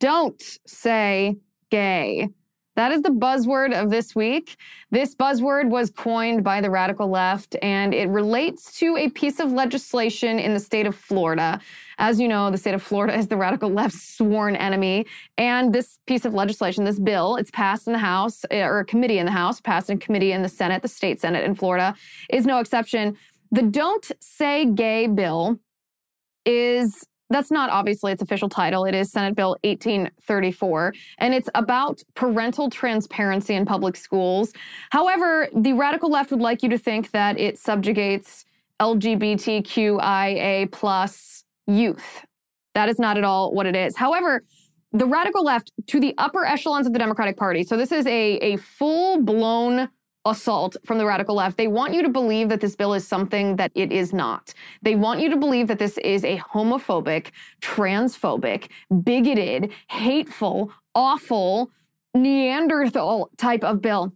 Don't say gay. That is the buzzword of this week. This buzzword was coined by the radical left and it relates to a piece of legislation in the state of Florida. As you know, the state of Florida is the radical left's sworn enemy. And this piece of legislation, this bill, it's passed in the House eh, or a committee in the House, passed in committee in the Senate, the state Senate in Florida, is no exception. The Don't Say Gay bill is that's not obviously its official title. It is Senate Bill 1834, and it's about parental transparency in public schools. However, the radical left would like you to think that it subjugates LGBTQIA plus youth. That is not at all what it is. However, the radical left to the upper echelons of the Democratic Party. So this is a, a full blown assault from the radical left. They want you to believe that this bill is something that it is not. They want you to believe that this is a homophobic, transphobic, bigoted, hateful, awful, Neanderthal type of bill.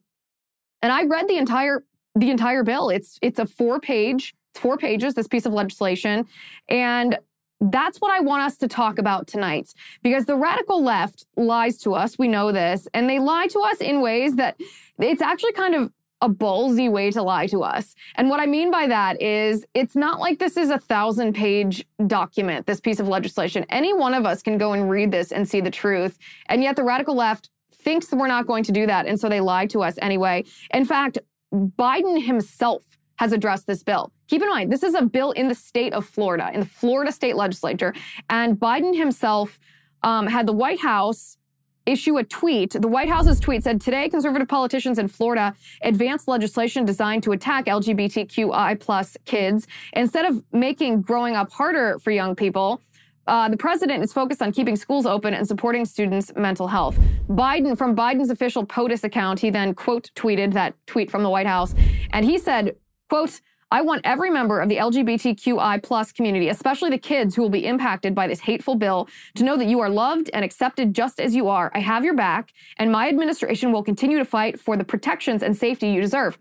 And I read the entire the entire bill. It's it's a four page, it's four pages this piece of legislation and that's what I want us to talk about tonight because the radical left lies to us. We know this, and they lie to us in ways that it's actually kind of a ballsy way to lie to us. And what I mean by that is it's not like this is a thousand page document, this piece of legislation. Any one of us can go and read this and see the truth. And yet the radical left thinks we're not going to do that. And so they lie to us anyway. In fact, Biden himself has addressed this bill. Keep in mind, this is a bill in the state of Florida, in the Florida state legislature. And Biden himself um, had the White House issue a tweet. The White House's tweet said today conservative politicians in Florida advanced legislation designed to attack LGBTQI plus kids. Instead of making growing up harder for young people, uh, the president is focused on keeping schools open and supporting students' mental health. Biden, from Biden's official POTUS account, he then quote tweeted that tweet from the White House, and he said, quote, I want every member of the LGBTQI plus community, especially the kids who will be impacted by this hateful bill, to know that you are loved and accepted just as you are. I have your back, and my administration will continue to fight for the protections and safety you deserve.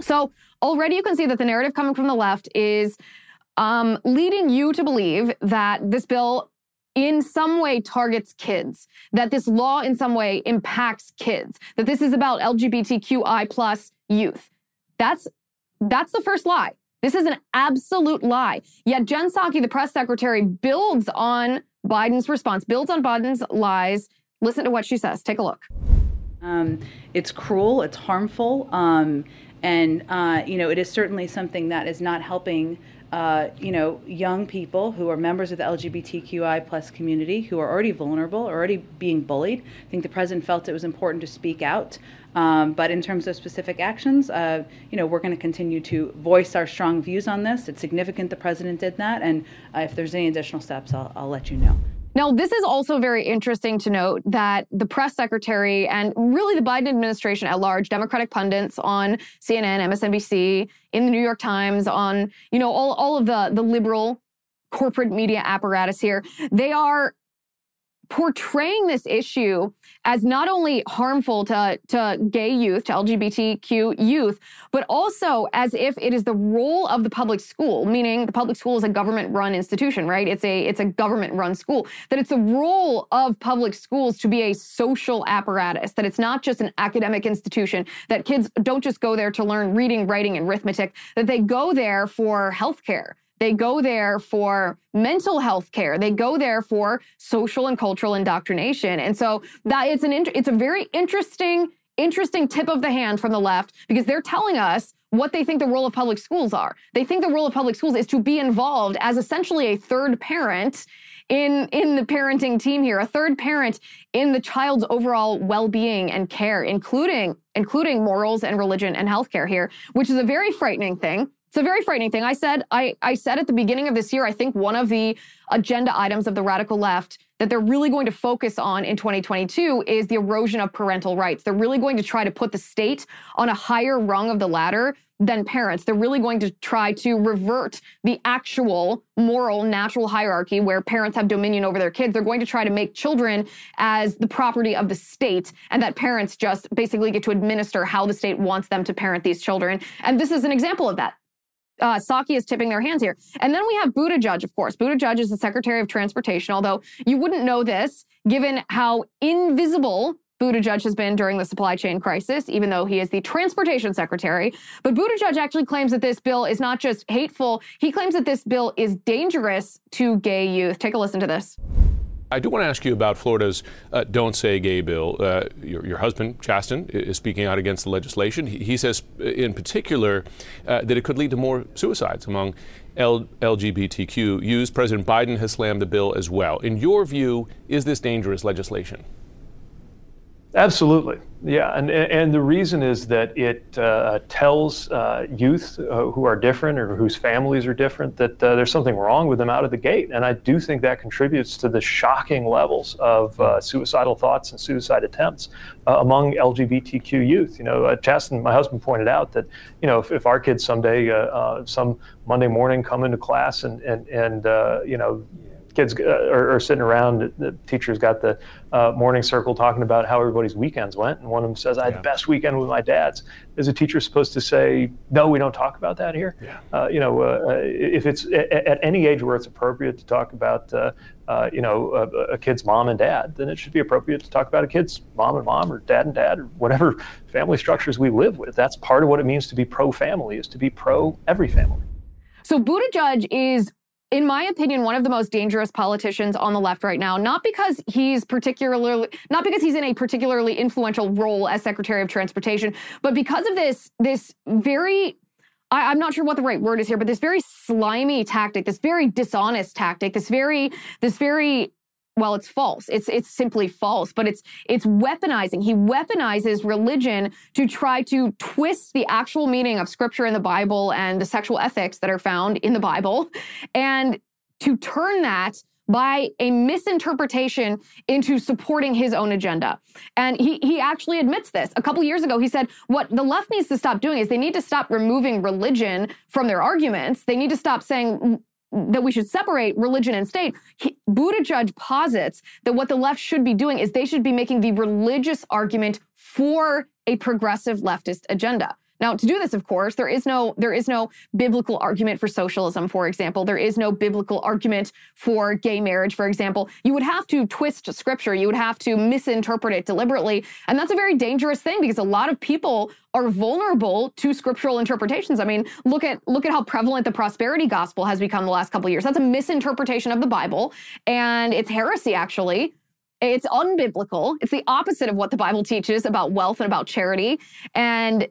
So already you can see that the narrative coming from the left is um, leading you to believe that this bill in some way targets kids, that this law in some way impacts kids, that this is about LGBTQI plus youth. That's that's the first lie. This is an absolute lie. Yet Jen Psaki, the press secretary, builds on Biden's response, builds on Biden's lies. Listen to what she says. Take a look. Um, it's cruel, it's harmful, um, and uh, you know it is certainly something that is not helping. Uh, you know, young people who are members of the LGBTQI plus community who are already vulnerable, already being bullied. I think the president felt it was important to speak out. Um, but in terms of specific actions, uh, you know, we're going to continue to voice our strong views on this. It's significant the president did that, and uh, if there's any additional steps, I'll, I'll let you know. Now, this is also very interesting to note that the press secretary and really the Biden administration at large, Democratic pundits on CNN, MSNBC, in the New York Times, on, you know, all, all of the, the liberal corporate media apparatus here, they are portraying this issue as not only harmful to, to gay youth, to LGBTQ youth, but also as if it is the role of the public school, meaning the public school is a government run institution, right? It's a, it's a government run school, that it's the role of public schools to be a social apparatus, that it's not just an academic institution, that kids don't just go there to learn reading, writing, and arithmetic, that they go there for healthcare they go there for mental health care. They go there for social and cultural indoctrination. And so that it's an it's a very interesting interesting tip of the hand from the left because they're telling us what they think the role of public schools are. They think the role of public schools is to be involved as essentially a third parent in in the parenting team here, a third parent in the child's overall well-being and care, including including morals and religion and healthcare here, which is a very frightening thing it's a very frightening thing. I said, I, I said at the beginning of this year, I think one of the agenda items of the radical left that they're really going to focus on in 2022 is the erosion of parental rights. They're really going to try to put the state on a higher rung of the ladder than parents. They're really going to try to revert the actual moral, natural hierarchy where parents have dominion over their kids. They're going to try to make children as the property of the state and that parents just basically get to administer how the state wants them to parent these children. And this is an example of that. Uh, Psaki is tipping their hands here. And then we have Buttigieg, of course. Buttigieg is the Secretary of Transportation, although you wouldn't know this given how invisible Buttigieg has been during the supply chain crisis, even though he is the transportation secretary. But Buttigieg actually claims that this bill is not just hateful, he claims that this bill is dangerous to gay youth. Take a listen to this. I do want to ask you about Florida's uh, Don't Say Gay bill. Uh, your, your, husband, Chasten, is speaking out against the legislation. He, he says, uh, in particular, uh, that it could lead to more suicides among L- LGBTQ youth. President Biden has slammed the bill as well. In your view, is this dangerous legislation? Absolutely. Yeah, and and the reason is that it uh, tells uh, youth uh, who are different or whose families are different that uh, there's something wrong with them out of the gate, and I do think that contributes to the shocking levels of uh, suicidal thoughts and suicide attempts uh, among LGBTQ youth. You know, Chasten, my husband, pointed out that you know if, if our kids someday, some Monday morning, come into class and and and you know kids uh, are, are, sitting around. The teacher's got the uh, morning circle talking about how everybody's weekends went, and one of them says, "I had yeah. the best weekend with my dad's." Is a teacher supposed to say, "No, we don't talk about that here"? Yeah. Uh, you know, uh, uh if it's at, at, any age where it's appropriate to talk about, uh, you know, a, a, kid's mom and dad, then it should be appropriate to talk about a kid's mom and mom, or dad and dad, or whatever family structures we live with. That's part of what it means to be pro-family, is to be pro every family. So Buttigieg is in my opinion, one of the most dangerous politicians on the left right now, not because he's particularly, not because he's in a particularly influential role as Secretary of Transportation, but because of this, this very I, am not sure what the right word is here, but this very slimy tactic, this very dishonest tactic, this very, this very well it's false it's it's simply false but it's it's weaponizing he weaponizes religion to try to twist the actual meaning of scripture in the bible and the sexual ethics that are found in the bible and to turn that by a misinterpretation into supporting his own agenda. And he, he actually admits this. A couple years ago, he said what the left needs to stop doing is they need to stop removing religion from their arguments. They need to stop saying that we should separate religion and state. He, Buttigieg posits that what the left should be doing is they should be making the religious argument for a progressive leftist agenda. Now, to do this, of course, there is no there is no biblical argument for socialism, for example. There is no biblical argument for gay marriage, for example. You would have to twist scripture. You would have to misinterpret it deliberately, and that's a very dangerous thing because a lot of people are vulnerable to scriptural interpretations. I mean, look at look at how prevalent the prosperity gospel has become the last couple years. That's a misinterpretation of the Bible, and it's heresy actually. It's unbiblical. It's the opposite of what the Bible teaches about wealth and about charity. And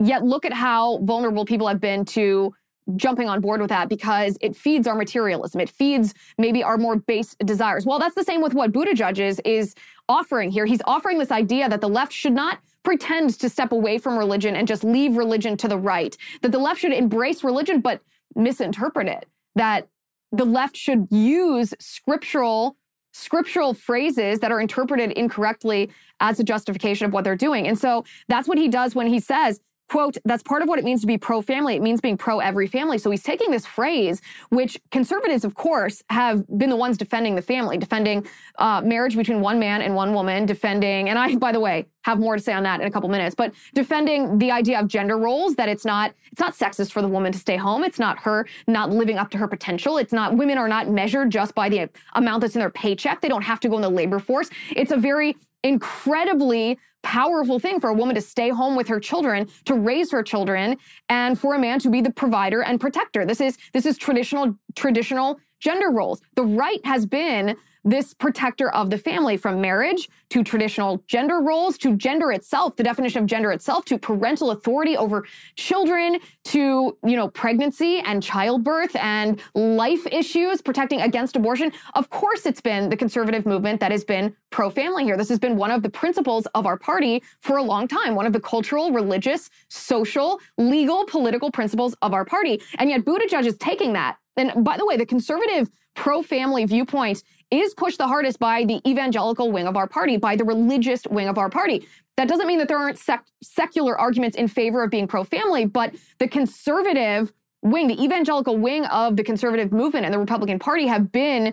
Yet look at how vulnerable people have been to jumping on board with that because it feeds our materialism. It feeds maybe our more base desires. Well, that's the same with what Buttigieg is, is offering here. He's offering this idea that the left should not pretend to step away from religion and just leave religion to the right, that the left should embrace religion but misinterpret it, that the left should use scriptural scriptural phrases that are interpreted incorrectly as a justification of what they're doing. And so that's what he does when he says quote, that's part of what it means to be pro family. It means being pro every family. So he's taking this phrase, which conservatives, of course, have been the ones defending the family, defending uh, marriage between one man and one woman, defending, and I, by the way, have more to say on that in a couple minutes, but defending the idea of gender roles, that it's not, it's not sexist for the woman to stay home. It's not her not living up to her potential. It's not, women are not measured just by the amount that's in their paycheck. They don't have to go in the labor force. It's a very incredibly powerful thing for a woman to stay home with her children, to raise her children, and for a man to be the provider and protector. This is this is traditional traditional gender roles. The right has been this protector of the family from marriage to traditional gender roles to gender itself, the definition of gender itself to parental authority over children to, you know, pregnancy and childbirth and life issues, protecting against abortion. Of course, it's been the conservative movement that has been pro family here. This has been one of the principles of our party for a long time, one of the cultural, religious, social, legal, political principles of our party. And yet Buttigieg is taking that. And by the way, the conservative pro family viewpoint is pushed the hardest by the evangelical wing of our party, by the religious wing of our party. That doesn't mean that there aren't sec- secular arguments in favor of being pro family, but the conservative wing, the evangelical wing of the conservative movement and the Republican Party have been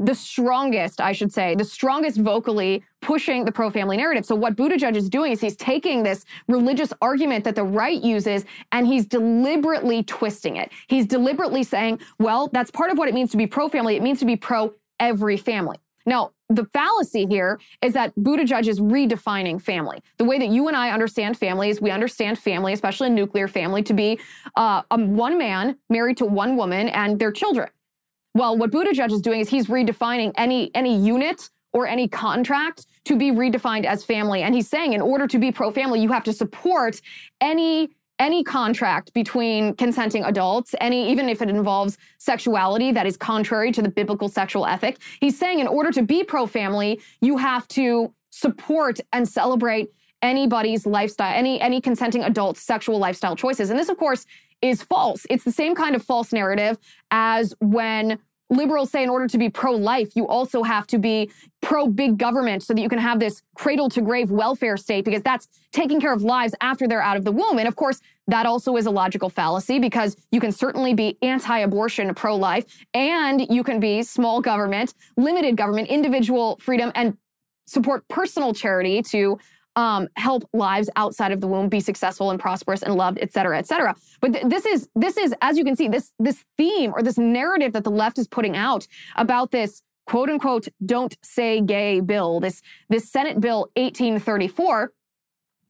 the strongest, I should say, the strongest vocally pushing the pro family narrative. So, what Buttigieg is doing is he's taking this religious argument that the right uses and he's deliberately twisting it. He's deliberately saying, well, that's part of what it means to be pro family. It means to be pro every family. Now, the fallacy here is that Buttigieg is redefining family. The way that you and I understand family is we understand family, especially a nuclear family, to be uh, a one man married to one woman and their children. Well, what Buttigieg is doing is he's redefining any any unit or any contract to be redefined as family. And he's saying in order to be pro-family, you have to support any any contract between consenting adults, any even if it involves sexuality that is contrary to the biblical sexual ethic. He's saying in order to be pro-family, you have to support and celebrate anybody's lifestyle, any any consenting adult's sexual lifestyle choices. And this of course is false. It's the same kind of false narrative as when liberals say in order to be pro life, you also have to be pro big government so that you can have this cradle to grave welfare state because that's taking care of lives after they're out of the womb. And of course, that also is a logical fallacy because you can certainly be anti abortion, pro life, and you can be small government, limited government, individual freedom, and support personal charity to um, help lives outside of the womb be successful and prosperous and loved, et cetera, et cetera. But th- this is this is, as you can see, this this theme or this narrative that the left is putting out about this quote unquote "don't say gay" bill, this this Senate bill 1834,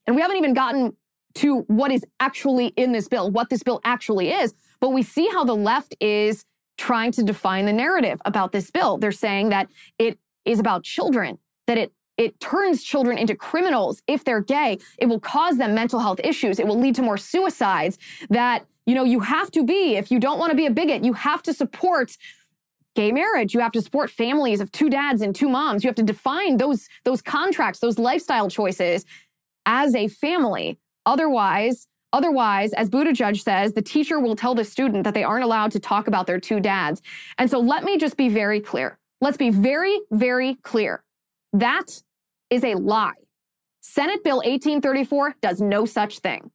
and we haven't even gotten to what is actually in this bill, what this bill actually is. But we see how the left is trying to define the narrative about this bill. They're saying that it is about children, that it it turns children into criminals if they're gay. It will cause them mental health issues. It will lead to more suicides. That, you know, you have to be, if you don't want to be a bigot, you have to support gay marriage. You have to support families of two dads and two moms. You have to define those, those contracts, those lifestyle choices as a family. Otherwise, Otherwise, as Buttigieg says, the teacher will tell the student that they aren't allowed to talk about their two dads. And so let me just be very clear. Let's be very, very clear. That is a lie. Senate Bill 1834 does no such thing.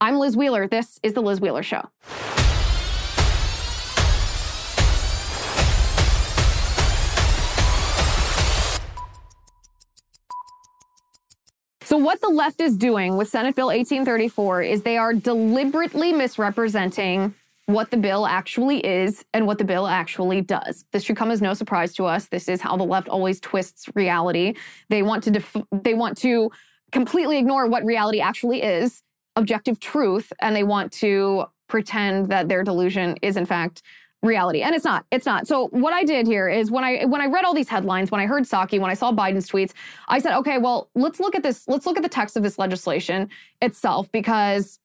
I'm Liz Wheeler. This is The Liz Wheeler Show. So, what the left is doing with Senate Bill 1834 is they are deliberately misrepresenting what the bill actually is and what the bill actually does. This should come as no surprise to us. This is how the left always twists reality. They want to def- they want to completely ignore what reality actually is, objective truth, and they want to pretend that their delusion is in fact reality and it's not it's not so what i did here is when i when i read all these headlines when i heard Psaki when i saw biden's tweets i said okay well let's look at this let's look at the text of this legislation itself because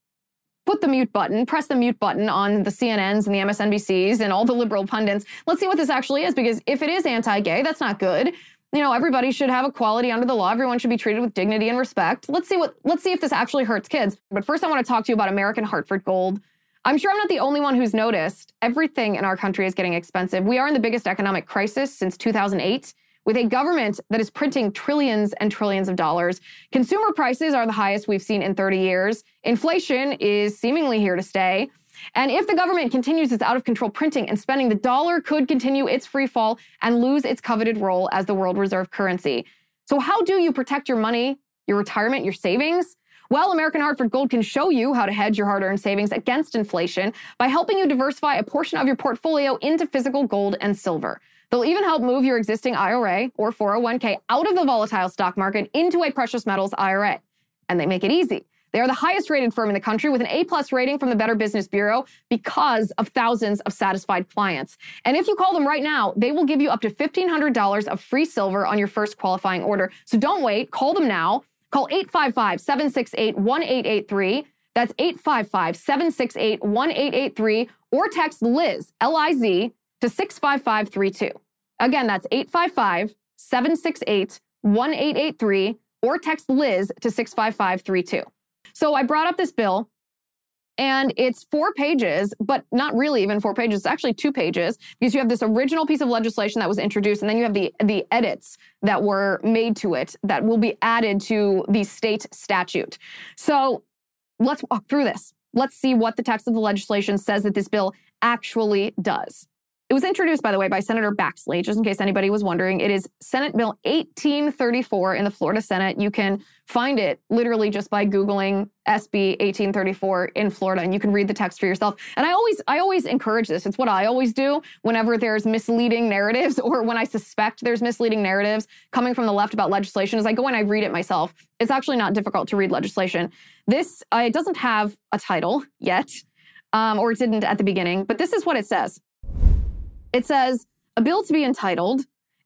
put the mute button, press the mute button on the CNNs and the MSNBCs and all the liberal pundits. Let's see what this actually is, because if it is anti gay, that's not good. You know, everybody should have equality under the law. Everyone should be treated with dignity and respect. Let's see what let's see if this actually hurts kids. But first I want to talk to you about American Hartford Gold. I'm sure I'm not the only one who's noticed everything in our country is getting expensive. We are in the biggest economic crisis since 2008 with a government that is printing trillions and trillions of dollars. Consumer prices are the highest we've seen in 30 years. Inflation is seemingly here to stay. And if the government continues its out of control printing and spending, the dollar could continue its free fall and lose its coveted role as the world reserve currency. So, how do you protect your money, your retirement, your savings? Well, American Hartford Gold can show you how to hedge your hard earned savings against inflation by helping you diversify a portion of your portfolio into physical gold and silver. They'll even help move your existing IRA or 401k out of the volatile stock market into a precious metals IRA. And they make it easy. They are the highest rated firm in the country with an A plus rating from the Better Business Bureau because of thousands of satisfied clients. And if you call them right now, they will give you up to $1,500 of free silver on your first qualifying order. So don't wait. Call them now. Call 855 768 1883. That's 855 768 1883 or text Liz, L I Z, to 65532. Again, that's 855 768 1883 or text Liz to 65532. So I brought up this bill and it's four pages, but not really even four pages. It's actually two pages because you have this original piece of legislation that was introduced, and then you have the the edits that were made to it that will be added to the state statute. So let's walk through this. Let's see what the text of the legislation says that this bill actually does. It was introduced, by the way, by Senator Baxley, just in case anybody was wondering. It is Senate Bill 1834 in the Florida Senate. You can find it literally just by Googling SB 1834 in Florida, and you can read the text for yourself. And I always, I always encourage this. It's what I always do whenever there's misleading narratives or when I suspect there's misleading narratives coming from the left about legislation. Is I go and I read it myself. It's actually not difficult to read legislation. This uh, it doesn't have a title yet, um, or it didn't at the beginning, but this is what it says. It says a bill to be entitled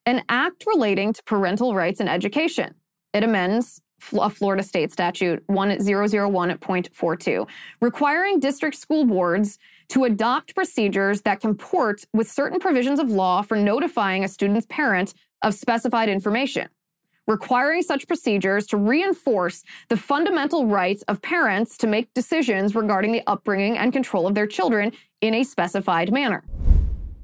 An Act Relating to Parental Rights in Education. It amends a Florida state statute 1001.42, requiring district school boards to adopt procedures that comport with certain provisions of law for notifying a student's parent of specified information, requiring such procedures to reinforce the fundamental rights of parents to make decisions regarding the upbringing and control of their children in a specified manner.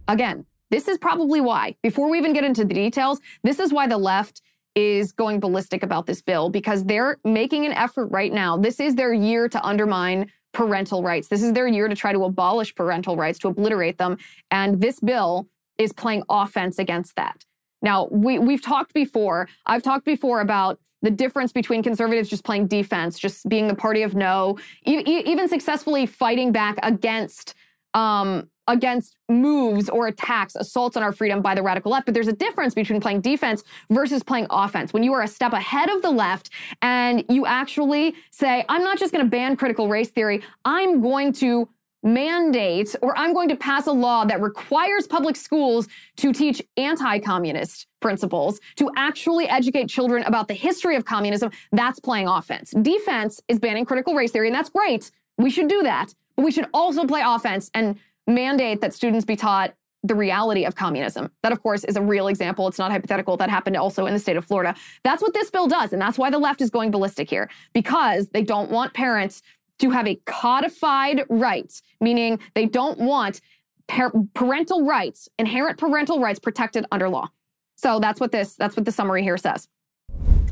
Again, this is probably why, before we even get into the details, this is why the left is going ballistic about this bill because they're making an effort right now. This is their year to undermine parental rights. This is their year to try to abolish parental rights, to obliterate them. And this bill is playing offense against that. Now, we, we've talked before, I've talked before about the difference between conservatives just playing defense, just being the party of no, e- even successfully fighting back against um, against moves or attacks, assaults on our freedom by the radical left. But there's a difference between playing defense versus playing offense. When you are a step ahead of the left and you actually say, I'm not just going to ban critical race theory, I'm going to mandate or I'm going to pass a law that requires public schools to teach anti communist principles, to actually educate children about the history of communism, that's playing offense. Defense is banning critical race theory, and that's great. We should do that. But we should also play offense and mandate that students be taught the reality of communism. That, of course, is a real example. It's not hypothetical. That happened also in the state of Florida. That's what this bill does. And that's why the left is going ballistic here, because they don't want parents to have a codified right, meaning they don't want par- parental rights, inherent parental rights protected under law. So that's what this that's what the summary here says.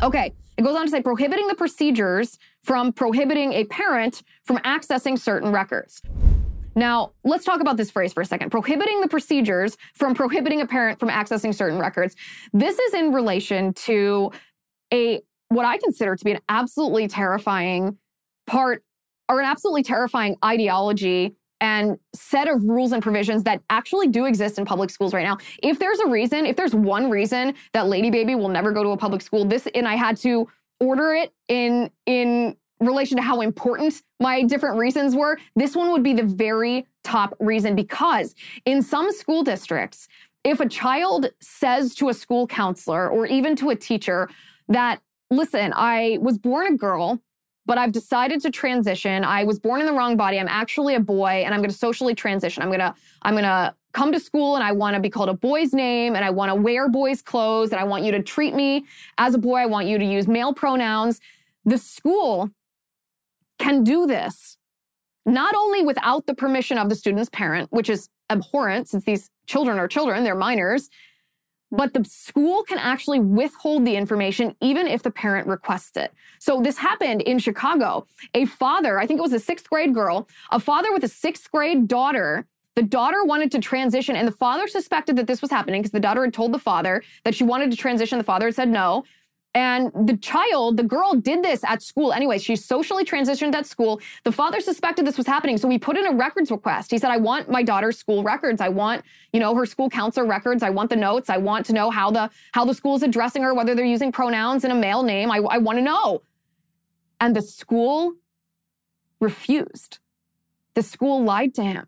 Okay, it goes on to say prohibiting the procedures from prohibiting a parent from accessing certain records. Now, let's talk about this phrase for a second. Prohibiting the procedures from prohibiting a parent from accessing certain records. This is in relation to a what I consider to be an absolutely terrifying part or an absolutely terrifying ideology and set of rules and provisions that actually do exist in public schools right now. If there's a reason, if there's one reason that Lady Baby will never go to a public school, this and I had to order it in in relation to how important my different reasons were, this one would be the very top reason because in some school districts, if a child says to a school counselor or even to a teacher that, listen, I was born a girl, but I've decided to transition. I was born in the wrong body. I'm actually a boy and I'm going to socially transition. I'm going to, I'm going to come to school and I want to be called a boy's name and I want to wear boys' clothes and I want you to treat me as a boy. I want you to use male pronouns. The school can do this not only without the permission of the student's parent, which is abhorrent since these children are children, they're minors, but the school can actually withhold the information even if the parent requests it. So this happened in Chicago. A father, I think it was a sixth grade girl, a father with a sixth grade daughter. The daughter wanted to transition, and the father suspected that this was happening because the daughter had told the father that she wanted to transition. The father had said no. And the child, the girl did this at school anyway. She socially transitioned at school. The father suspected this was happening. So we put in a records request. He said, I want my daughter's school records. I want, you know, her school counselor records. I want the notes. I want to know how the, how the school is addressing her, whether they're using pronouns and a male name. I, I want to know. And the school refused. The school lied to him.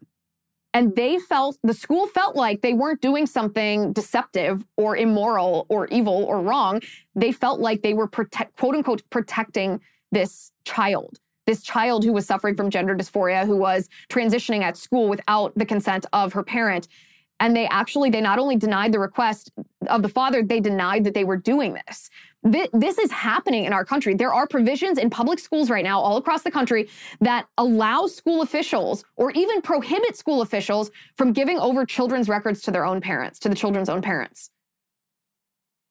And they felt, the school felt like they weren't doing something deceptive or immoral or evil or wrong. They felt like they were protect, quote unquote, protecting this child, this child who was suffering from gender dysphoria, who was transitioning at school without the consent of her parent. And they actually, they not only denied the request of the father, they denied that they were doing this. This is happening in our country. There are provisions in public schools right now, all across the country, that allow school officials or even prohibit school officials from giving over children's records to their own parents, to the children's own parents.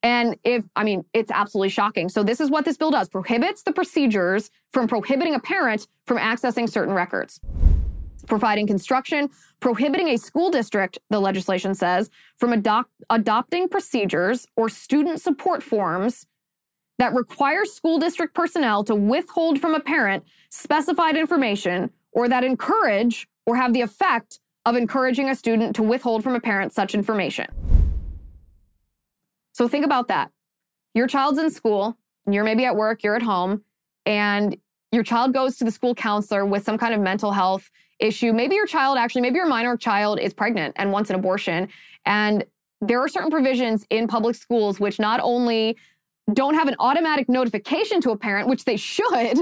And if, I mean, it's absolutely shocking. So, this is what this bill does prohibits the procedures from prohibiting a parent from accessing certain records. providing construction, prohibiting a school district, the legislation says, from adopt, adopting procedures or student support forms that require school district personnel to withhold from a parent specified information or that encourage or have the effect of encouraging a student to withhold from a parent such information. So think about that. Your child's in school, you're maybe at work, you're at home, and your child goes to the school counselor with some kind of mental health issue. Maybe your child actually, maybe your minor child is pregnant and wants an abortion. And there are certain provisions in public schools which not only don't have an automatic notification to a parent, which they should,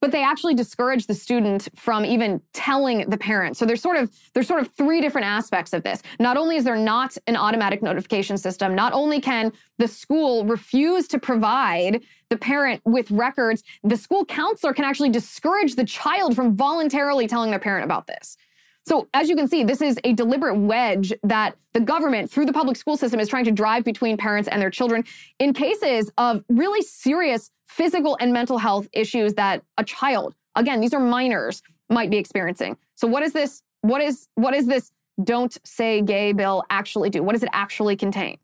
but they actually discourage the student from even telling the parent. So there's sort of there's sort of three different aspects of this. Not only is there not an automatic notification system, not only can the school refuse to provide the parent with records, the school counselor can actually discourage the child from voluntarily telling their parent about this. So, as you can see, this is a deliberate wedge that the government, through the public school system, is trying to drive between parents and their children in cases of really serious physical and mental health issues that a child, again, these are minors, might be experiencing. So, what is this? What is what is this don't say gay bill actually do? What does it actually contain?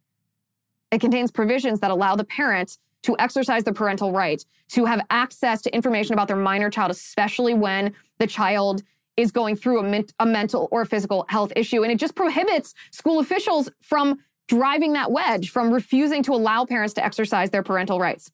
It contains provisions that allow the parent to exercise their parental right to have access to information about their minor child, especially when the child is going through a, men- a mental or physical health issue. And it just prohibits school officials from driving that wedge, from refusing to allow parents to exercise their parental rights.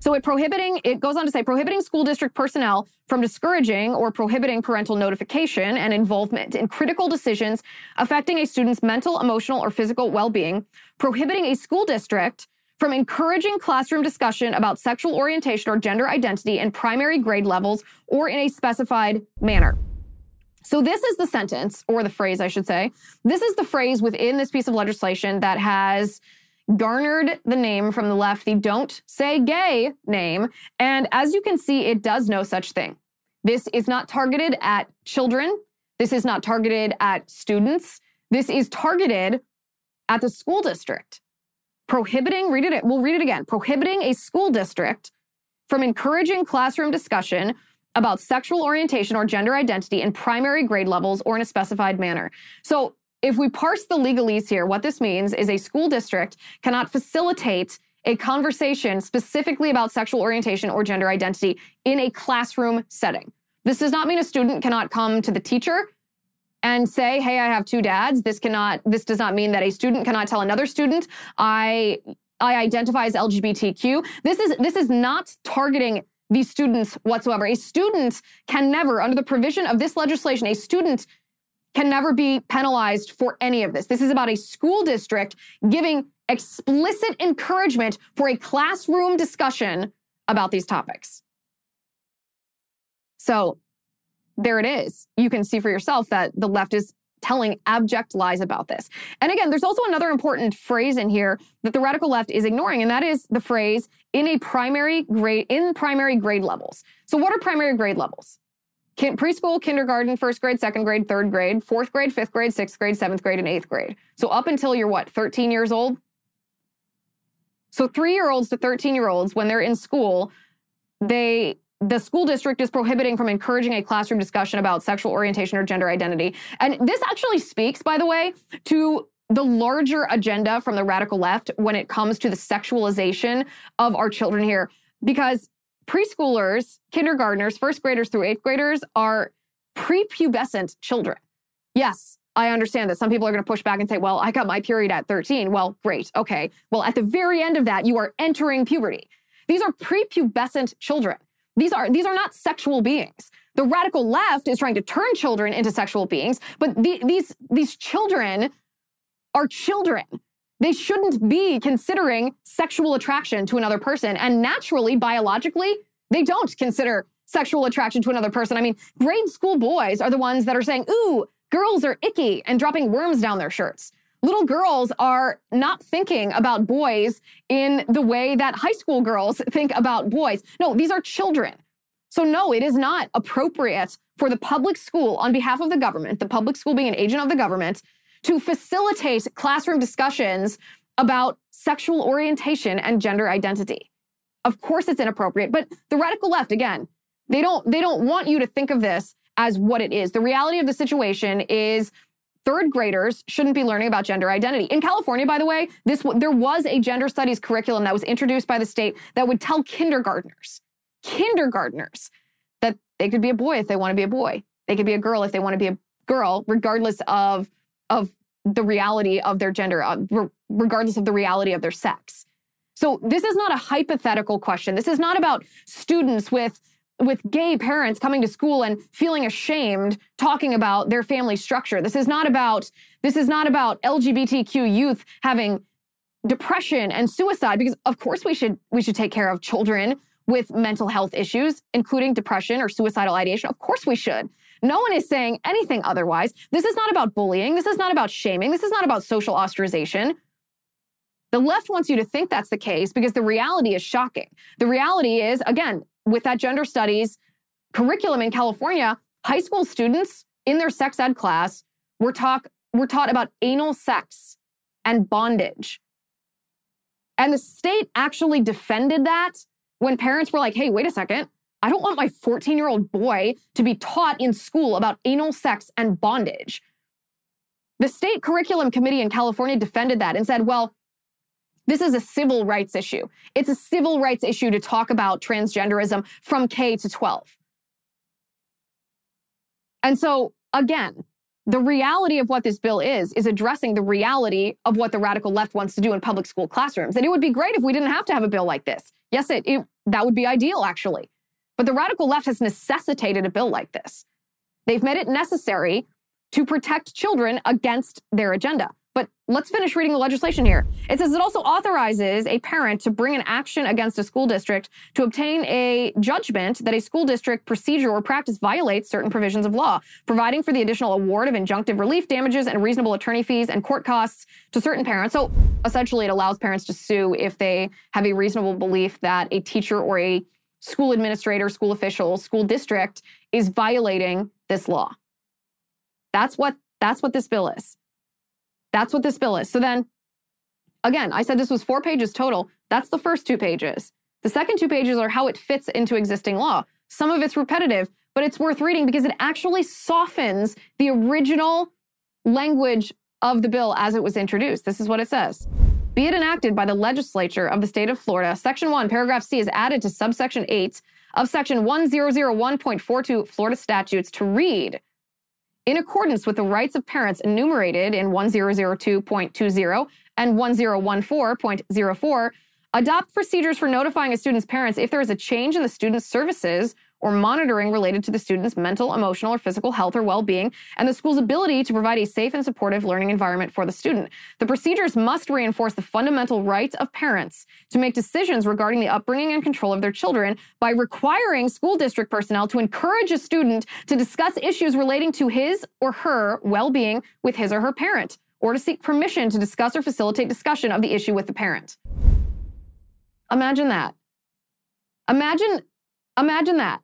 So it prohibiting, it goes on to say prohibiting school district personnel from discouraging or prohibiting parental notification and involvement in critical decisions affecting a student's mental, emotional, or physical well-being, prohibiting a school district from encouraging classroom discussion about sexual orientation or gender identity in primary grade levels or in a specified manner. So, this is the sentence, or the phrase, I should say. This is the phrase within this piece of legislation that has garnered the name from the left, the don't say gay name. And as you can see, it does no such thing. This is not targeted at children. This is not targeted at students. This is targeted at the school district prohibiting, read it, we'll read it again, prohibiting a school district from encouraging classroom discussion about sexual orientation or gender identity in primary grade levels or in a specified manner. So if we parse the legalese here, what this means is a school district cannot facilitate a conversation specifically about sexual orientation or gender identity in a classroom setting. This does not mean a student cannot come to the teacher and say, "Hey, I have two dads." This cannot this does not mean that a student cannot tell another student, "I I identify as LGBTQ." This is this is not targeting these students whatsoever. A student can never under the provision of this legislation, a student can never be penalized for any of this. This is about a school district giving explicit encouragement for a classroom discussion about these topics. So, there it is. You can see for yourself that the left is telling abject lies about this. And again, there's also another important phrase in here that the radical left is ignoring, and that is the phrase in a primary grade, in primary grade levels. So what are primary grade levels? preschool, kindergarten, first grade, second grade, third grade, fourth grade, fifth grade, sixth grade, seventh grade, and eighth grade. So up until you're what, 13 years old? So three year olds to 13 year olds, when they're in school, they the school district is prohibiting from encouraging a classroom discussion about sexual orientation or gender identity. And this actually speaks, by the way, to the larger agenda from the radical left when it comes to the sexualization of our children here. Because preschoolers, kindergartners, first graders through eighth graders are prepubescent children. Yes, I understand that some people are going to push back and say, well, I got my period at 13. Well, great. Okay. Well, at the very end of that, you are entering puberty. These are prepubescent children. These are these are not sexual beings. The radical left is trying to turn children into sexual beings, but the, these these children are children. They shouldn't be considering sexual attraction to another person, and naturally, biologically, they don't consider sexual attraction to another person. I mean, grade school boys are the ones that are saying, "Ooh, girls are icky," and dropping worms down their shirts little girls are not thinking about boys in the way that high school girls think about boys. No, these are children. So, no, it is not appropriate for the public school, on behalf of the government, the public school being an agent of the government, to facilitate classroom discussions about sexual orientation and gender identity. Of course, it's inappropriate, but the radical left, again, they don't, they don't want you to think of this as what it is. The reality of the situation is third graders shouldn't be learning about gender identity. In California, by the way, this there was a gender studies curriculum that was introduced by the state that would tell kindergartners, kindergartners, that they could be a boy if they want to be a boy. They could be a girl if they want to be a girl, regardless of of the reality of their gender, uh, regardless of the reality of their sex. So this is not a hypothetical question. This is not about students with with gay parents coming to school and feeling ashamed talking about their family structure. This is not about this is not about LGBTQ youth having depression and suicide because of course we should we should take care of children with mental health issues including depression or suicidal ideation. Of course we should. No one is saying anything otherwise. This is not about bullying. This is not about shaming. This is not about social ostracization. The left wants you to think that's the case because the reality is shocking. The reality is, again, with that gender studies curriculum in California, high school students in their sex ed class were taught were taught about anal sex and bondage. And the state actually defended that when parents were like, "Hey, wait a second. I don't want my 14-year-old boy to be taught in school about anal sex and bondage." The state curriculum committee in California defended that and said, "Well, this is a civil rights issue. It's a civil rights issue to talk about transgenderism from K to 12. And so, again, the reality of what this bill is, is addressing the reality of what the radical left wants to do in public school classrooms. And it would be great if we didn't have to have a bill like this. Yes, it, it that would be ideal, actually. But the radical left has necessitated a bill like this. They've made it necessary to protect children against their agenda. But let's finish reading the legislation here. It says it also authorizes a parent to bring an action against a school district to obtain a judgment that a school district procedure or practice violates certain provisions of law, providing for the additional award of injunctive relief damages and reasonable attorney fees and court costs to certain parents. So essentially, it allows parents to sue if they have a reasonable belief that a teacher or a school administrator, school official, school district is violating this law. That's what that's what this bill is. That's what this bill is. So then, again, I said this was four pages total. That's the first two pages. The second two pages are how it fits into existing law. Some of it's repetitive, but it's worth reading because it actually softens the original language of the bill as it was introduced. This is what it says. Be it enacted by the legislature of the state of Florida, Section 1, Paragraph C is added to subsection 8 of Section 1001.42 Florida statutes to read in accordance with the rights of parents enumerated in 1002.20 and 1014.04, adopt procedures for notifying a student's parents if there is a change in the student's services or monitoring related to the student's mental, emotional, or physical health or well being, and the school's ability to provide a safe and supportive learning environment for the student. The procedures must reinforce the fundamental rights of parents to make decisions regarding the upbringing and control of their children by requiring school district personnel to encourage a student to discuss issues relating to his or her well being with his or her parent, or to seek permission to discuss or facilitate discussion of the issue with the parent. Imagine that. Imagine, imagine that.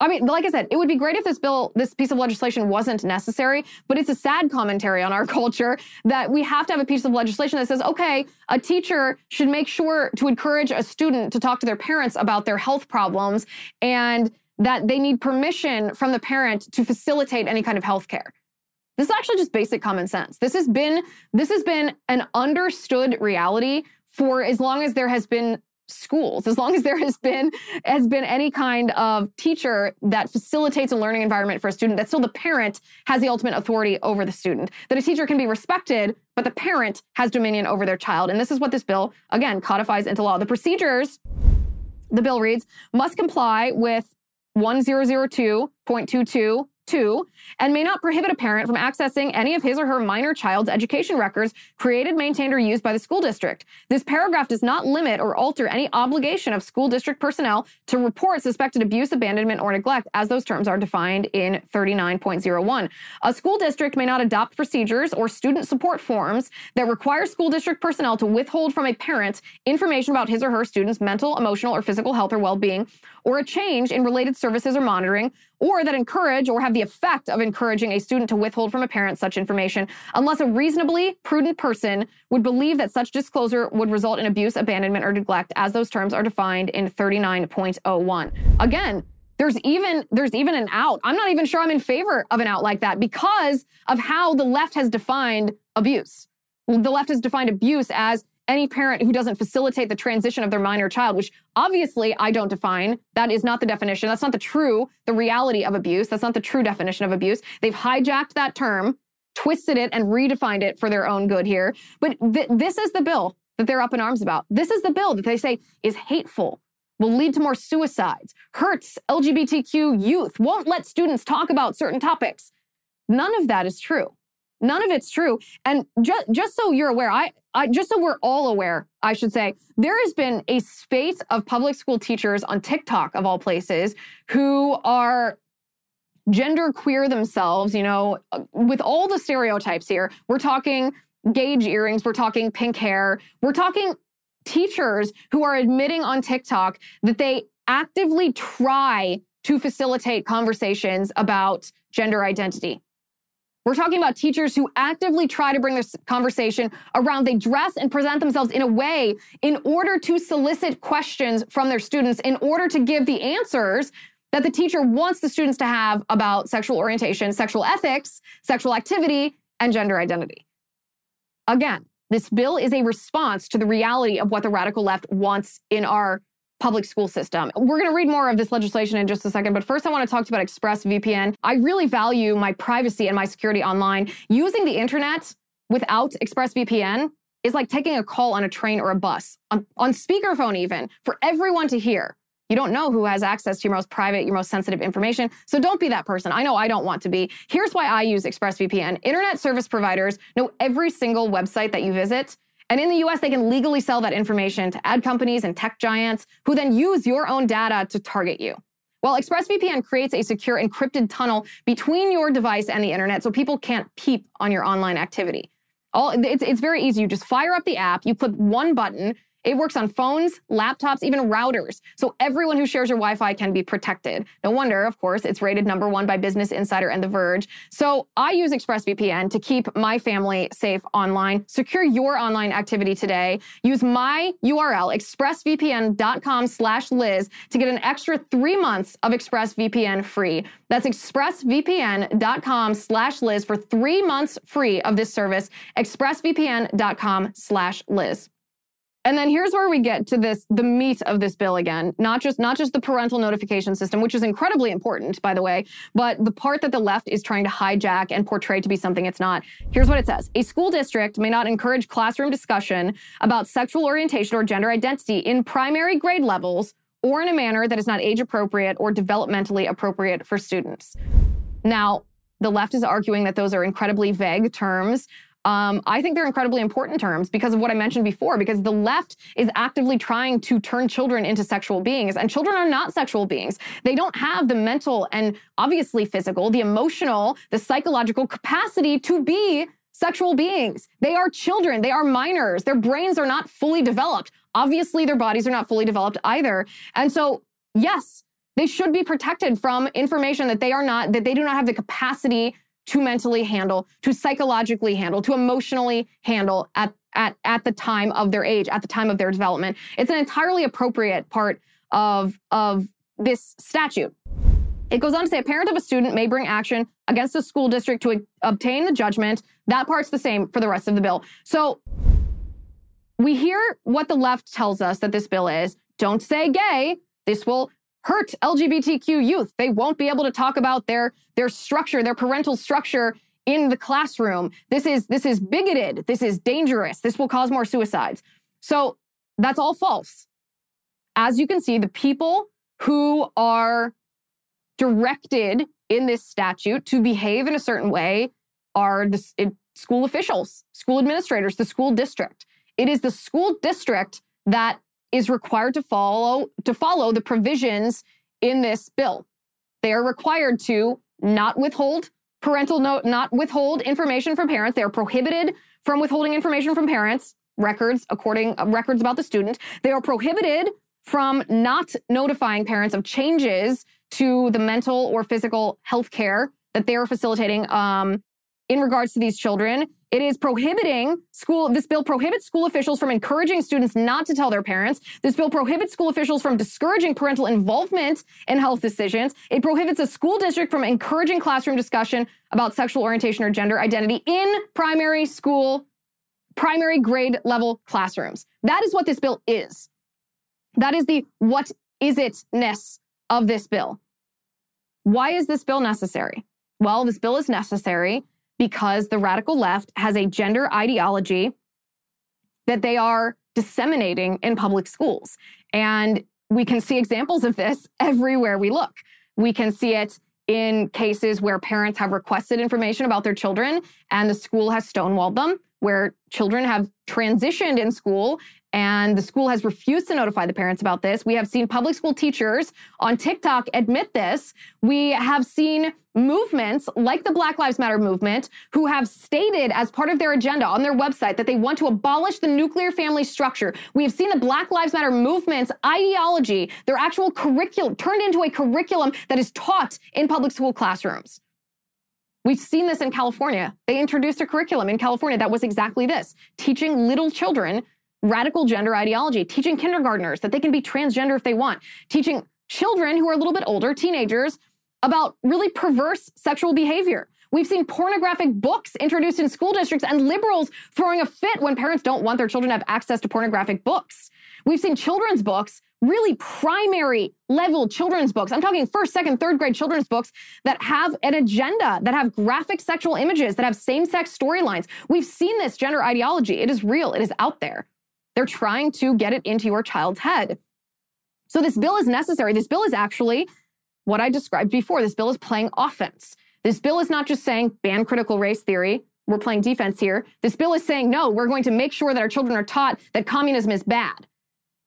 I mean, like I said, it would be great if this bill, this piece of legislation wasn't necessary, but it's a sad commentary on our culture that we have to have a piece of legislation that says, okay, a teacher should make sure to encourage a student to talk to their parents about their health problems and that they need permission from the parent to facilitate any kind of health care. This is actually just basic common sense. This has been this has been an understood reality for as long as there has been schools as long as there has been has been any kind of teacher that facilitates a learning environment for a student that still the parent has the ultimate authority over the student. That a teacher can be respected but the parent has dominion over their child. And this is what this bill again codifies into law. The procedures the bill reads must comply with 1002.22 two, and may not prohibit a parent from accessing any of his or her minor child's education records created, maintained, or used by the school district. This paragraph does not limit or alter any obligation of school district personnel to report suspected abuse, abandonment, or neglect, as those terms are defined in 39.01. A school district may not adopt procedures or student support forms that require school district personnel to withhold from a parent information about his or her student's mental, emotional, or physical health or well being, or a change in related services or monitoring, or that encourage or have the effect of encouraging a student to withhold from a parent such information unless a reasonably prudent person would believe that such disclosure would result in abuse, abandonment, or neglect, as those terms are defined in 39.01. Again, There's even there's even an out. I'm not even sure I'm in favor of an out like that because of how the left has defined abuse. The left has defined abuse as any parent who doesn't facilitate the transition of their minor child, which obviously I don't define. That is not the definition. That's not the true, the reality of abuse. That's not the true definition of abuse. They've hijacked that term, twisted it, and redefined it for their own good here. But th- this is the bill that they're up in arms about. This is the bill that they say is hateful, will lead to more suicides, hurts LGBTQ youth, won't let students talk about certain topics. None of that is true. None of it's true. And just just so you're aware, I, I just so we're all aware, I should say, there has been a spate of public school teachers on TikTok of all places who are gender queer themselves, you know, uh, with all the stereotypes here. We're talking gauge earrings, we're talking pink hair, we're talking teachers who are admitting on TikTok that they actively try to facilitate conversations about gender identity. We're talking about teachers who actively try to bring this conversation around. They dress and present themselves in a way in order to solicit questions from their students, in order to give the answers that the teacher wants the students to have about sexual orientation, sexual ethics, sexual activity, and gender identity. Again, this bill is a response to the reality of what the radical left wants in our public school system. We're going to read more of this legislation in just a second, but first I want to talk to you about ExpressVPN. I really value my privacy and my security online. Using the internet without ExpressVPN is like taking a call on a train or a bus, on, on speakerphone even, for everyone to hear. You don't know who has access to your most private, your most sensitive information. So don't be that person. I know I don't want to be. Here's why I use ExpressVPN. Internet service providers know every single website that you visit and in the US, they can legally sell that information to ad companies and tech giants who then use your own data to target you. Well, ExpressVPN creates a secure encrypted tunnel between your device and the internet so people can't peep on your online activity. All, it's, it's very easy. You just fire up the app, you click one button, it works on phones, laptops, even routers. So everyone who shares your Wi Fi can be protected. No wonder, of course, it's rated number one by Business Insider and The Verge. So I use ExpressVPN to keep my family safe online. Secure your online activity today. Use my URL, expressvpn.com slash Liz, to get an extra three months of ExpressVPN free. That's expressvpn.com slash Liz for three months free of this service. expressvpn.com slash Liz. And then here's where we get to this the meat of this bill again. Not just not just the parental notification system, which is incredibly important, by the way, but the part that the left is trying to hijack and portray to be something it's not. Here's what it says. A school district may not encourage classroom discussion about sexual orientation or gender identity in primary grade levels or in a manner that is not age appropriate or developmentally appropriate for students. Now, the left is arguing that those are incredibly vague terms. Um, I think they're incredibly important terms because of what I mentioned before, because the left is actively trying to turn children into sexual beings, and children are not sexual beings. They don't have the mental and obviously physical, the emotional, the psychological capacity to be sexual beings. They are children, they are minors, their brains are not fully developed. Obviously, their bodies are not fully developed either. And so, yes, they should be protected from information that they are not, that they do not have the capacity to mentally handle, to psychologically handle, to emotionally handle at, at, at the time of their age, at the time of their development. It's an entirely appropriate part of, of this statute. It goes on to say a parent of a student may bring action against a school district to obtain the judgment. That part's the same for the rest of the bill. So we hear what the left tells us that this bill is. Don't say gay. This will hurt LGBTQ youth. They won't be able to talk about their their structure, their parental structure in the classroom. This is this is bigoted. This is dangerous. This will cause more suicides. So that's all false. As you can see, the people who are directed in this statute to behave in a certain way are the school officials, school administrators, the school district. It is the school district that is required to follow to follow the provisions in this bill. They are required to not withhold parental note, not withhold information from parents. They are prohibited from withholding information from parents, records according uh, records about the student. They are prohibited from not notifying parents of changes to the mental or physical health care that they are facilitating um, in regards to these children. It is prohibiting school, this bill prohibits school officials from encouraging students not to tell their parents. This bill prohibits school officials from discouraging parental involvement in health decisions. It prohibits a school district from encouraging classroom discussion about sexual orientation or gender identity in primary school, primary grade level classrooms. That is what this bill is. That is the what is it-ness of this bill. Why is this bill necessary? Well, this bill is necessary because the radical left has a gender ideology that they are disseminating in public schools. And we can see examples of this everywhere we look. We can see it in cases where parents have requested information about their children and the school has stonewalled them, where children have transitioned in school and the school has refused to notify the parents about this. We have seen public school teachers on TikTok admit this. We have seen movements like the Black Lives Matter movement who have stated as part of their agenda on their website that they want to abolish the nuclear family structure. We have seen the Black Lives Matter movement's ideology, their actual curriculum, turned into a curriculum that is taught in public school classrooms. We've seen this in California. They introduced a curriculum in California that was exactly this teaching little children radical gender ideology, teaching kindergartners that they can be transgender if they want, teaching children who are a little bit older, teenagers, about really perverse sexual behavior. We've seen pornographic books introduced in school districts and liberals throwing a fit when parents don't want their children to have access to pornographic books. We've seen children's books, really primary level children's books. I'm talking first, second, third grade children's books that have an agenda, that have graphic sexual images, that have same sex storylines. We've seen this gender ideology. It is real, it is out there. They're trying to get it into your child's head. So this bill is necessary. This bill is actually what I described before. This bill is playing offense. This bill is not just saying ban critical race theory. We're playing defense here. This bill is saying, no, we're going to make sure that our children are taught that communism is bad.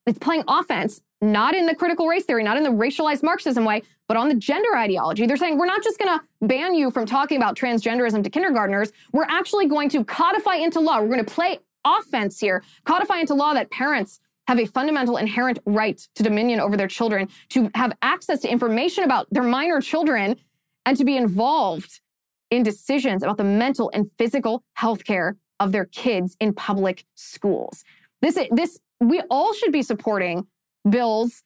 It's playing offense, not in the critical race theory, not in the racialized Marxism way, but on the gender ideology. They're saying, we're not just going to ban you from talking about transgenderism to kindergartners. We're actually going to codify into law. We're going to play offense here, codify into law that parents have a fundamental inherent right to dominion over their children, to have access to information about their minor children, and to be involved in decisions about the mental and physical health care of their kids in public schools. This, this, we all should be supporting bills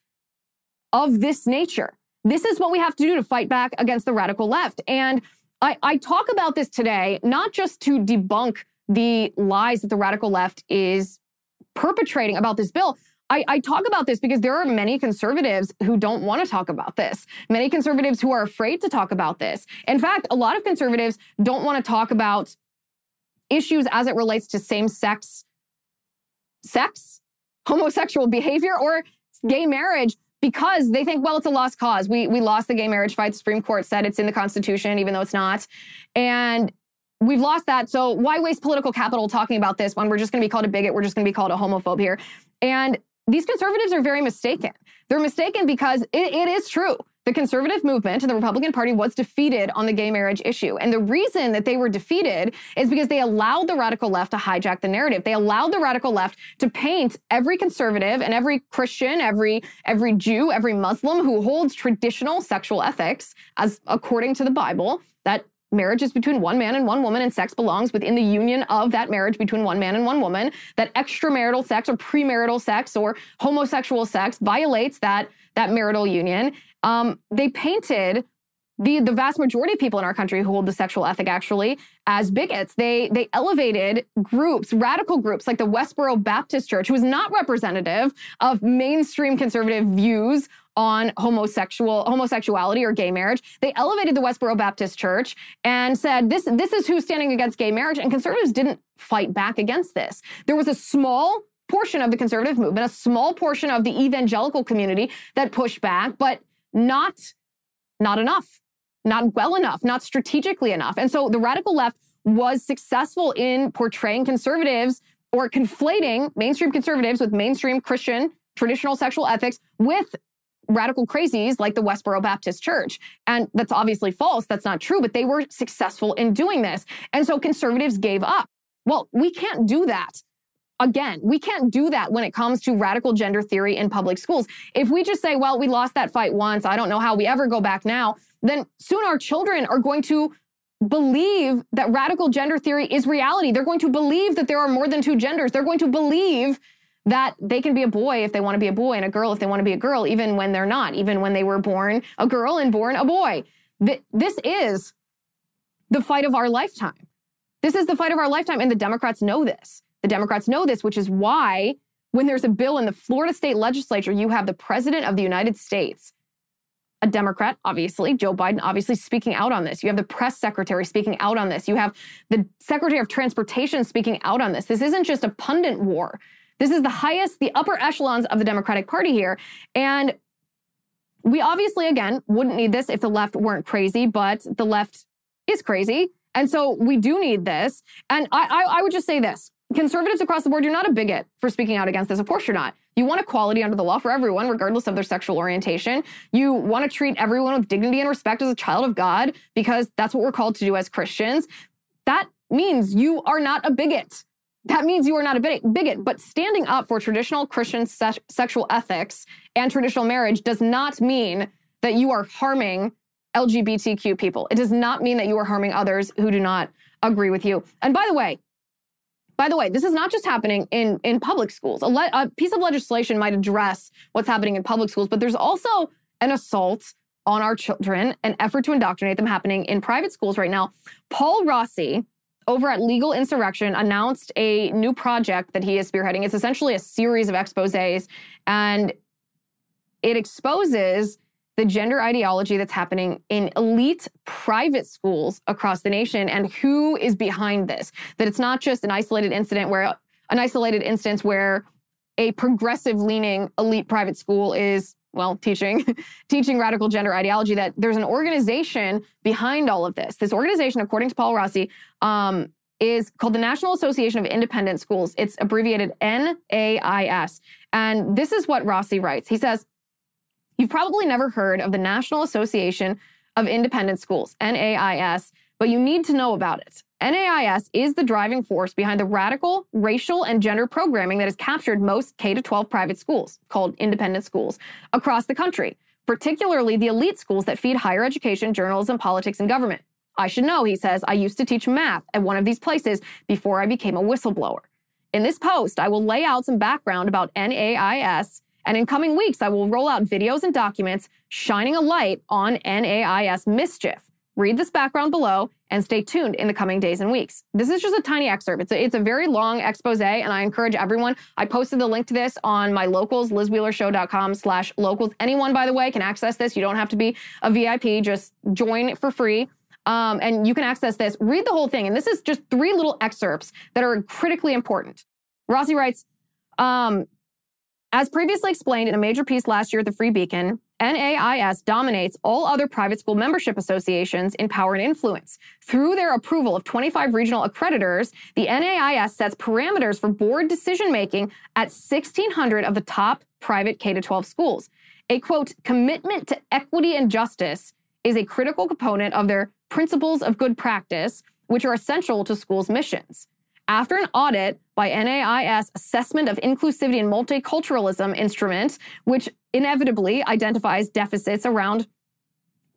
of this nature. This is what we have to do to fight back against the radical left. And I, I talk about this today, not just to debunk the lies that the radical left is perpetrating about this bill. I, I, talk about this because there are many conservatives who don't want to talk about this. Many conservatives who are afraid to talk about this. In fact, a lot of conservatives don't want to talk about issues as it relates to same sex sex, homosexual behavior, or gay marriage because they think, well, it's a lost cause. We, we lost the gay marriage fight. The Supreme Court said it's in the Constitution, even though it's not. And we've lost that. So why waste political capital talking about this when we're just going to be called a bigot? We're just going to be called a homophobe here. And these conservatives are very mistaken. They're mistaken because it, it is true. The conservative movement and the Republican Party was defeated on the gay marriage issue. And the reason that they were defeated is because they allowed the radical left to hijack the narrative. They allowed the radical left to paint every conservative and every Christian, every every Jew, every Muslim who holds traditional sexual ethics as according to the Bible that marriage is between one man and one woman and sex belongs within the union of that marriage between one man and one woman that extramarital sex or premarital sex or homosexual sex violates that that marital union um, they painted the the vast majority of people in our country who hold the sexual ethic actually as bigots. They they elevated groups, radical groups like the Westboro Baptist Church, who is not representative of mainstream conservative views on homosexual homosexuality or gay marriage. They elevated the Westboro Baptist Church and said this this is who's standing against gay marriage and conservatives didn't fight back against this. There was a small portion of the conservative movement, a small portion of the evangelical community that pushed back, but not not enough. Not well enough, not strategically enough. And so the radical left was successful in portraying conservatives or conflating mainstream conservatives with mainstream Christian traditional sexual ethics with radical crazies like the Westboro Baptist Church. And that's obviously false. That's not true, but they were successful in doing this. And so conservatives gave up. Well, we can't do that. Again, we can't do that when it comes to radical gender theory in public schools. If we just say, well, we lost that fight once, I don't know how we ever go back now, then soon our children are going to believe that radical gender theory is reality. They're going to believe that there are more than two genders. They're going to believe that they can be a boy if they want to be a boy and a girl if they want to be a girl, even when they're not, even when they were born a girl and born a boy. This is the fight of our lifetime. This is the fight of our lifetime. And the Democrats know this. The Democrats know this, which is why when there's a bill in the Florida state legislature, you have the president of the United States, a Democrat, obviously, Joe Biden, obviously speaking out on this. You have the press secretary speaking out on this. You have the secretary of transportation speaking out on this. This isn't just a pundit war. This is the highest, the upper echelons of the Democratic Party here. And we obviously, again, wouldn't need this if the left weren't crazy, but the left is crazy. And so we do need this. And I, I, I would just say this conservatives across the board, you're not a bigot for speaking out against this. Of course, you're not. You want equality under the law for everyone, regardless of their sexual orientation. You want to treat everyone with dignity and respect as a child of God because that's what we're called to do as Christians. That means you are not a bigot. That means you are not a bigot. But standing up for traditional Christian se- sexual ethics and traditional marriage does not mean that you are harming LGBTQ people. It does not mean that you are harming others who do not agree with you. And by the way, by the way, this is not just happening in, in public schools. A, le- a piece of legislation might address what's happening in public schools, but there's also an assault on our children, an effort to indoctrinate them happening in private schools right now. Paul Rossi, over at Legal Insurrection, announced a new project that he is spearheading. It's essentially a series of exposes, and it exposes the gender ideology that's happening in elite private schools across the nation and who is behind this. That it's not just an isolated incident where an isolated instance where a progressive leaning elite private school is well teaching teaching radical gender ideology that there's an organization behind all of this. This organization according to paul rossi um, is called the national association of independent schools. It's abbreviated nais and this is what rossi writes. He says You've probably never heard of the National Association of Independent Schools, NAIS, but you need to know about it. NAIS is the driving force behind the radical racial and gender programming that has captured most K 12 private schools, called independent schools, across the country, particularly the elite schools that feed higher education, journalism, politics, and government. I should know, he says, I used to teach math at one of these places before I became a whistleblower. In this post, I will lay out some background about NAIS and in coming weeks, I will roll out videos and documents shining a light on NAIS mischief. Read this background below and stay tuned in the coming days and weeks. This is just a tiny excerpt. It's a, it's a very long expose, and I encourage everyone. I posted the link to this on my locals, lizwheelershow.com slash locals. Anyone, by the way, can access this. You don't have to be a VIP. Just join for free. Um, and you can access this. Read the whole thing. And this is just three little excerpts that are critically important. Rossi writes, um, as previously explained in a major piece last year at the Free Beacon, NAIS dominates all other private school membership associations in power and influence. Through their approval of 25 regional accreditors, the NAIS sets parameters for board decision making at 1,600 of the top private K 12 schools. A quote, commitment to equity and justice is a critical component of their principles of good practice, which are essential to schools' missions. After an audit by NAIS Assessment of Inclusivity and Multiculturalism instrument, which inevitably identifies deficits around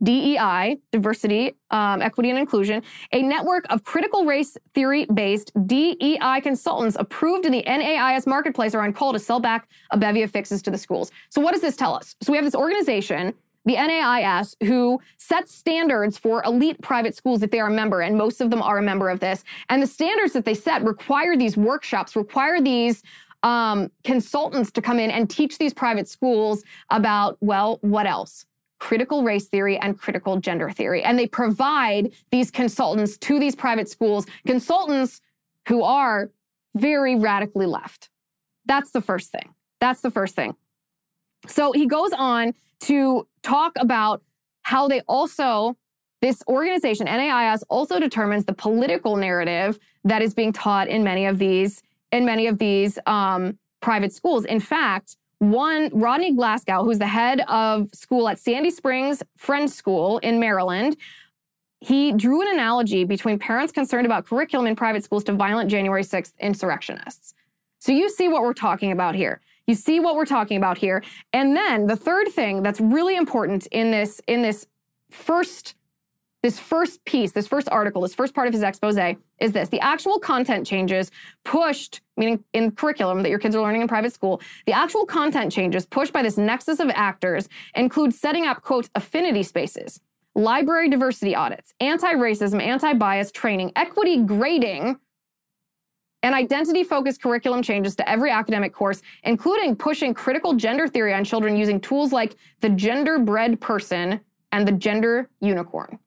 DEI, diversity, um, equity, and inclusion, a network of critical race theory based DEI consultants approved in the NAIS marketplace are on call to sell back a bevy of fixes to the schools. So, what does this tell us? So, we have this organization the NAIS, who sets standards for elite private schools if they are a member, and most of them are a member of this. And the standards that they set require these workshops, require these um, consultants to come in and teach these private schools about, well, what else? Critical race theory and critical gender theory. And they provide these consultants to these private schools, consultants who are very radically left. That's the first thing. That's the first thing. So he goes on to talk about how they also, this organization, NAIS, also determines the political narrative that is being taught in many of these, in many of these um, private schools. In fact, one, Rodney Glasgow, who's the head of school at Sandy Springs Friends School in Maryland, he drew an analogy between parents concerned about curriculum in private schools to violent January 6th insurrectionists. So you see what we're talking about here. You see what we're talking about here. And then the third thing that's really important in this in this first this first piece, this first article, this first part of his expose is this. The actual content changes pushed, meaning in curriculum that your kids are learning in private school, the actual content changes pushed by this nexus of actors include setting up, quote, affinity spaces, library diversity audits, anti racism, anti bias training, equity grading, and identity focused curriculum changes to every academic course, including pushing critical gender theory on children using tools like the genderbread person and the gender unicorn.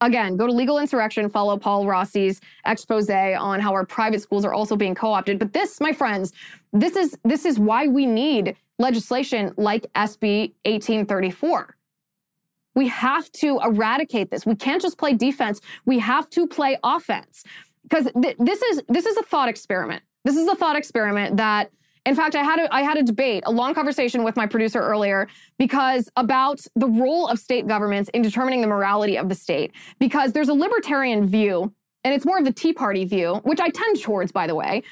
Again, go to Legal Insurrection, follow Paul Rossi's expose on how our private schools are also being co-opted. But this, my friends, this is this is why we need legislation like SB 1834. We have to eradicate this. We can't just play defense. We have to play offense because th- this is this is a thought experiment. This is a thought experiment that in fact, I had a, I had a debate, a long conversation with my producer earlier because about the role of state governments in determining the morality of the state. Because there's a libertarian view, and it's more of the Tea Party view, which I tend towards, by the way.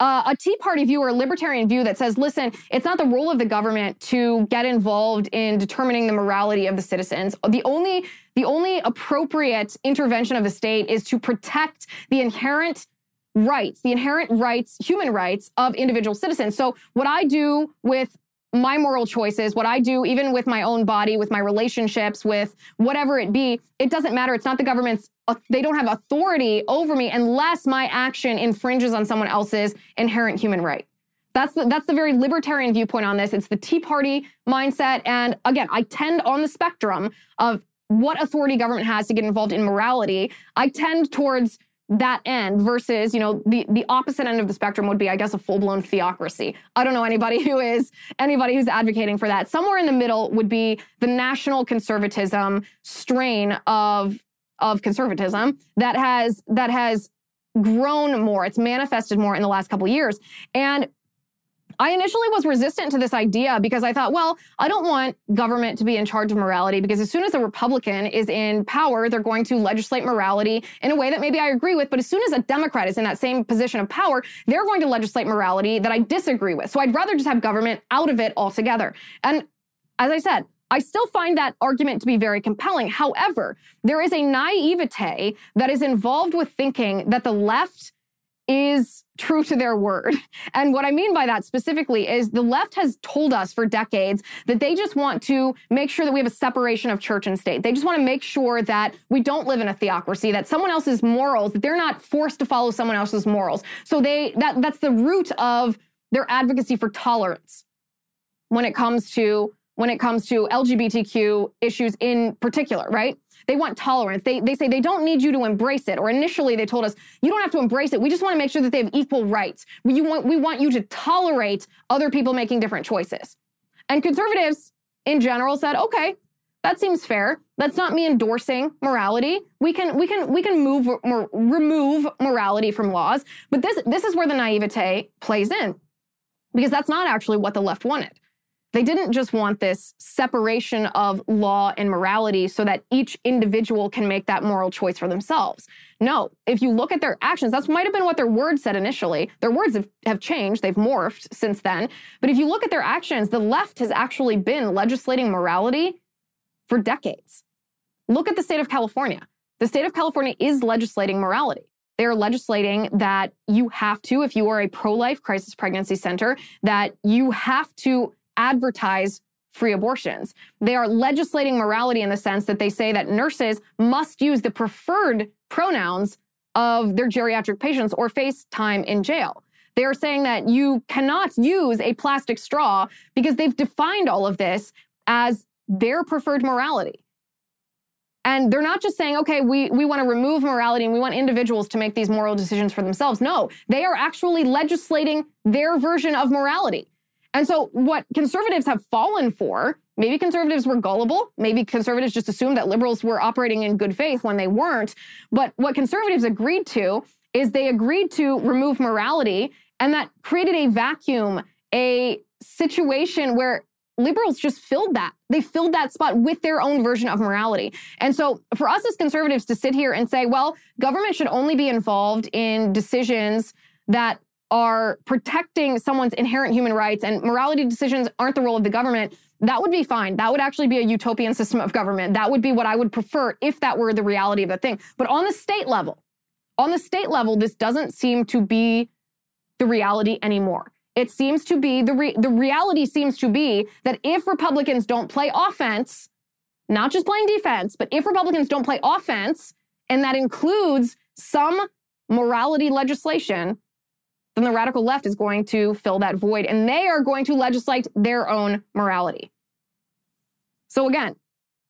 Uh, a Tea Party view or a libertarian view that says, listen, it's not the role of the government to get involved in determining the morality of the citizens. The only the only appropriate intervention of the state is to protect the inherent rights, the inherent rights, human rights of individual citizens. So what I do with my moral choices, what I do, even with my own body, with my relationships, with whatever it be, it doesn't matter. It's not the government's, uh, they don't have authority over me unless my action infringes on someone else's inherent human right. That's the, that's the very libertarian viewpoint on this. It's the Tea Party mindset. And again, I tend on the spectrum of what authority government has to get involved in morality. I tend towards that end versus you know the the opposite end of the spectrum would be i guess a full-blown theocracy. I don't know anybody who is anybody who's advocating for that. Somewhere in the middle would be the national conservatism strain of of conservatism that has that has grown more. It's manifested more in the last couple years. And I initially was resistant to this idea because I thought, well, I don't want government to be in charge of morality because as soon as a Republican is in power, they're going to legislate morality in a way that maybe I agree with. But as soon as a Democrat is in that same position of power, they're going to legislate morality that I disagree with. So I'd rather just have government out of it altogether. And as I said, I still find that argument to be very compelling. However, there is a naivete that is involved with thinking that the left is true to their word. And what I mean by that specifically is the left has told us for decades that they just want to make sure that we have a separation of church and state. They just want to make sure that we don't live in a theocracy, that someone else's morals, that they're not forced to follow someone else's morals. So they that that's the root of their advocacy for tolerance when it comes to when it comes to LGBTQ issues in particular, right? They want tolerance. They, they say they don't need you to embrace it. Or initially they told us, you don't have to embrace it. We just want to make sure that they have equal rights. We want, we want you to tolerate other people making different choices. And conservatives in general said, okay, that seems fair. That's not me endorsing morality. We can we can we can move remove morality from laws, but this this is where the naivete plays in. Because that's not actually what the left wanted. They didn't just want this separation of law and morality so that each individual can make that moral choice for themselves. No, if you look at their actions, that might have been what their words said initially. Their words have, have changed, they've morphed since then. But if you look at their actions, the left has actually been legislating morality for decades. Look at the state of California. The state of California is legislating morality. They are legislating that you have to, if you are a pro life crisis pregnancy center, that you have to advertise free abortions. They are legislating morality in the sense that they say that nurses must use the preferred pronouns of their geriatric patients or face time in jail. They are saying that you cannot use a plastic straw because they've defined all of this as their preferred morality. And they're not just saying, okay, we, we want to remove morality and we want individuals to make these moral decisions for themselves. No, they are actually legislating their version of morality. And so, what conservatives have fallen for, maybe conservatives were gullible, maybe conservatives just assumed that liberals were operating in good faith when they weren't. But what conservatives agreed to is they agreed to remove morality, and that created a vacuum, a situation where liberals just filled that. They filled that spot with their own version of morality. And so for us as conservatives to sit here and say, well, government should only be involved in decisions that are protecting someone's inherent human rights and morality decisions aren't the role of the government, that would be fine. That would actually be a utopian system of government. That would be what I would prefer if that were the reality of the thing. But on the state level, on the state level, this doesn't seem to be the reality anymore. It seems to be the re- the reality seems to be that if Republicans don't play offense, not just playing defense, but if Republicans don't play offense, and that includes some morality legislation, then the radical left is going to fill that void and they are going to legislate their own morality. So again,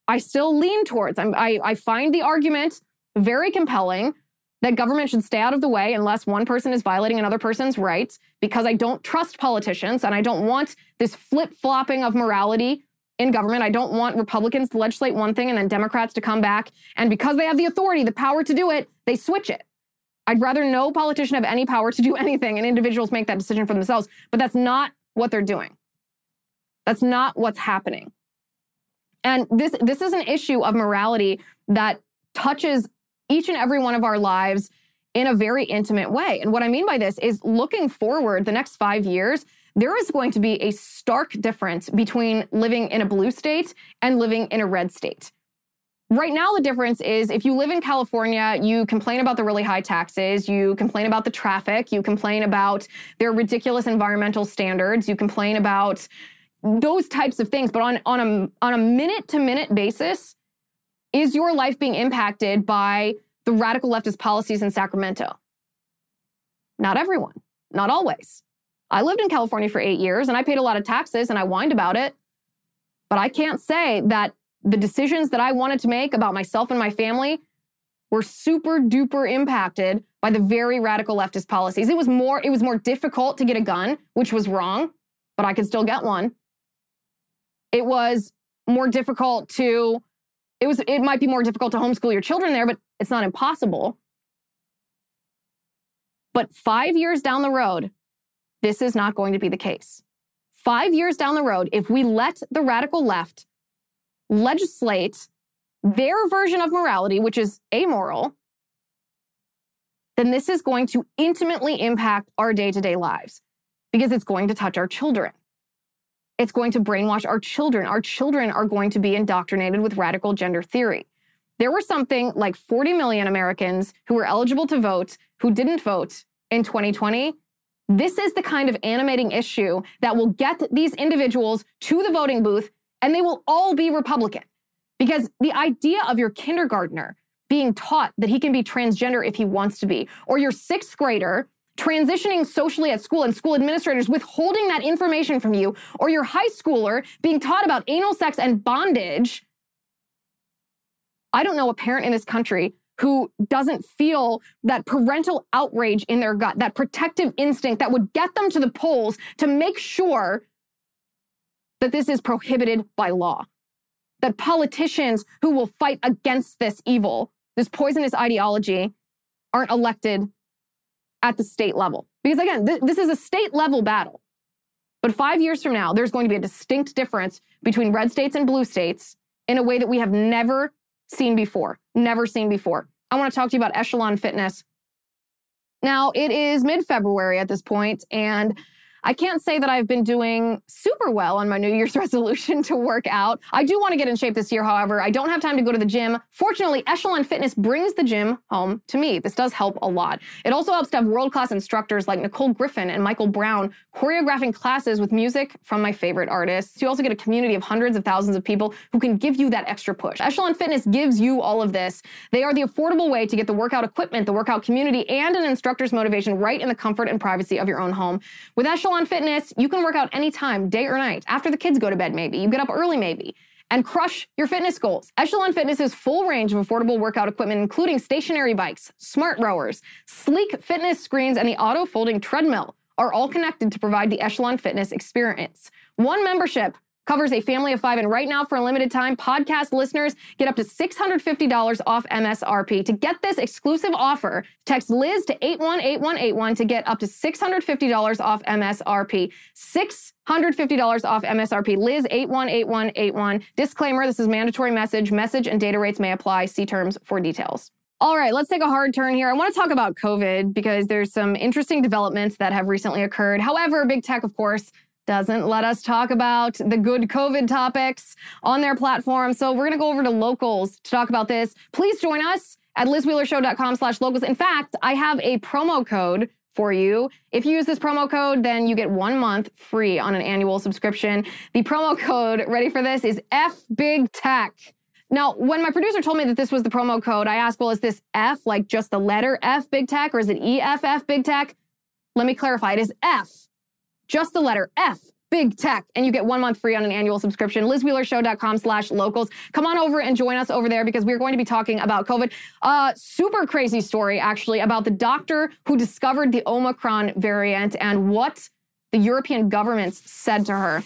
I still lean towards, I, I find the argument very compelling that government should stay out of the way unless one person is violating another person's rights because I don't trust politicians and I don't want this flip flopping of morality in government. I don't want Republicans to legislate one thing and then Democrats to come back. And because they have the authority, the power to do it, they switch it. I'd rather no politician have any power to do anything and individuals make that decision for themselves. But that's not what they're doing. That's not what's happening. And this, this is an issue of morality that touches each and every one of our lives in a very intimate way. And what I mean by this is looking forward the next five years, there is going to be a stark difference between living in a blue state and living in a red state. Right now, the difference is if you live in California, you complain about the really high taxes, you complain about the traffic, you complain about their ridiculous environmental standards, you complain about those types of things. But on, on a, on a minute to minute basis, is your life being impacted by the radical leftist policies in Sacramento? Not everyone, not always. I lived in California for eight years and I paid a lot of taxes and I whined about it. But I can't say that the decisions that I wanted to make about myself and my family were super duper impacted by the very radical leftist policies. It was more it was more difficult to get a gun, which was wrong, but I could still get one. It was more difficult to it was it might be more difficult to homeschool your children there, but it's not impossible. But 5 years down the road, this is not going to be the case. 5 years down the road, if we let the radical left legislate their version of morality, which is amoral, then this is going to intimately impact our day to day lives because it's going to touch our children. It's going to brainwash our children. Our children are going to be indoctrinated with radical gender theory. There were something like 40 million Americans who were eligible to vote who didn't vote in 2020. This is the kind of animating issue that will get these individuals to the voting booth, and they will all be Republican. Because the idea of your kindergartner being taught that he can be transgender if he wants to be, or your sixth grader transitioning socially at school and school administrators withholding that information from you, or your high schooler being taught about anal sex and bondage. I don't know a parent in this country who doesn't feel that parental outrage in their gut, that protective instinct that would get them to the polls to make sure that this is prohibited by law. That politicians who will fight against this evil, this poisonous ideology, aren't elected at the state level. Because again, th- this is a state level battle. But five years from now, there's going to be a distinct difference between red states and blue states in a way that we have never seen before. Never seen before. I want to talk to you about Echelon Fitness. Now, it is mid February at this point, and I can't say that I've been doing super well on my New Year's resolution to work out. I do want to get in shape this year, however. I don't have time to go to the gym. Fortunately, Echelon Fitness brings the gym home to me. This does help a lot. It also helps to have world class instructors like Nicole Griffin and Michael Brown choreographing classes with music from my favorite artists. You also get a community of hundreds of thousands of people who can give you that extra push. Echelon Fitness gives you all of this. They are the affordable way to get the workout equipment, the workout community, and an instructor's motivation right in the comfort and privacy of your own home. With Echelon on Fitness, you can work out anytime, day or night, after the kids go to bed, maybe. You get up early, maybe, and crush your fitness goals. Echelon Fitness's full range of affordable workout equipment, including stationary bikes, smart rowers, sleek fitness screens, and the auto folding treadmill, are all connected to provide the Echelon Fitness experience. One membership covers a family of five. And right now, for a limited time, podcast listeners get up to $650 off MSRP. To get this exclusive offer, text Liz to 818181 to get up to $650 off MSRP. $650 off MSRP. Liz 818181. Disclaimer this is mandatory message. Message and data rates may apply. See terms for details. All right, let's take a hard turn here. I want to talk about COVID because there's some interesting developments that have recently occurred. However, big tech, of course, doesn't let us talk about the good COVID topics on their platform. So we're going to go over to locals to talk about this. Please join us at lizwheelershow.com slash locals. In fact, I have a promo code for you. If you use this promo code, then you get one month free on an annual subscription. The promo code, ready for this, is F Big Tech. Now, when my producer told me that this was the promo code, I asked, well, is this F like just the letter F Big Tech or is it EFF Big Tech? Let me clarify. It is F, just the letter F big tech and you get one month free on an annual subscription lizwheelershow.com slash locals come on over and join us over there because we're going to be talking about covid uh, super crazy story actually about the doctor who discovered the omicron variant and what the european governments said to her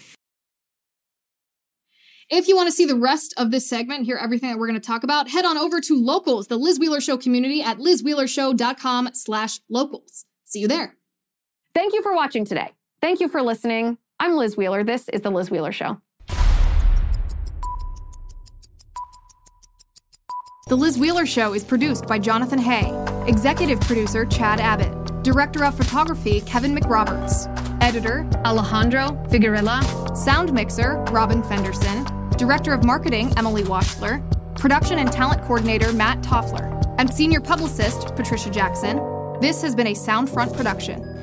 if you want to see the rest of this segment, hear everything that we're going to talk about, head on over to Locals, the Liz Wheeler Show community at lizwheelershow.com slash locals. See you there. Thank you for watching today. Thank you for listening. I'm Liz Wheeler. This is The Liz Wheeler Show. The Liz Wheeler Show is produced by Jonathan Hay, executive producer Chad Abbott, director of photography Kevin McRoberts, editor Alejandro Figuerella, sound mixer Robin Fenderson, director of marketing Emily Washler, production and talent coordinator Matt Toffler, and senior publicist Patricia Jackson. This has been a Soundfront production.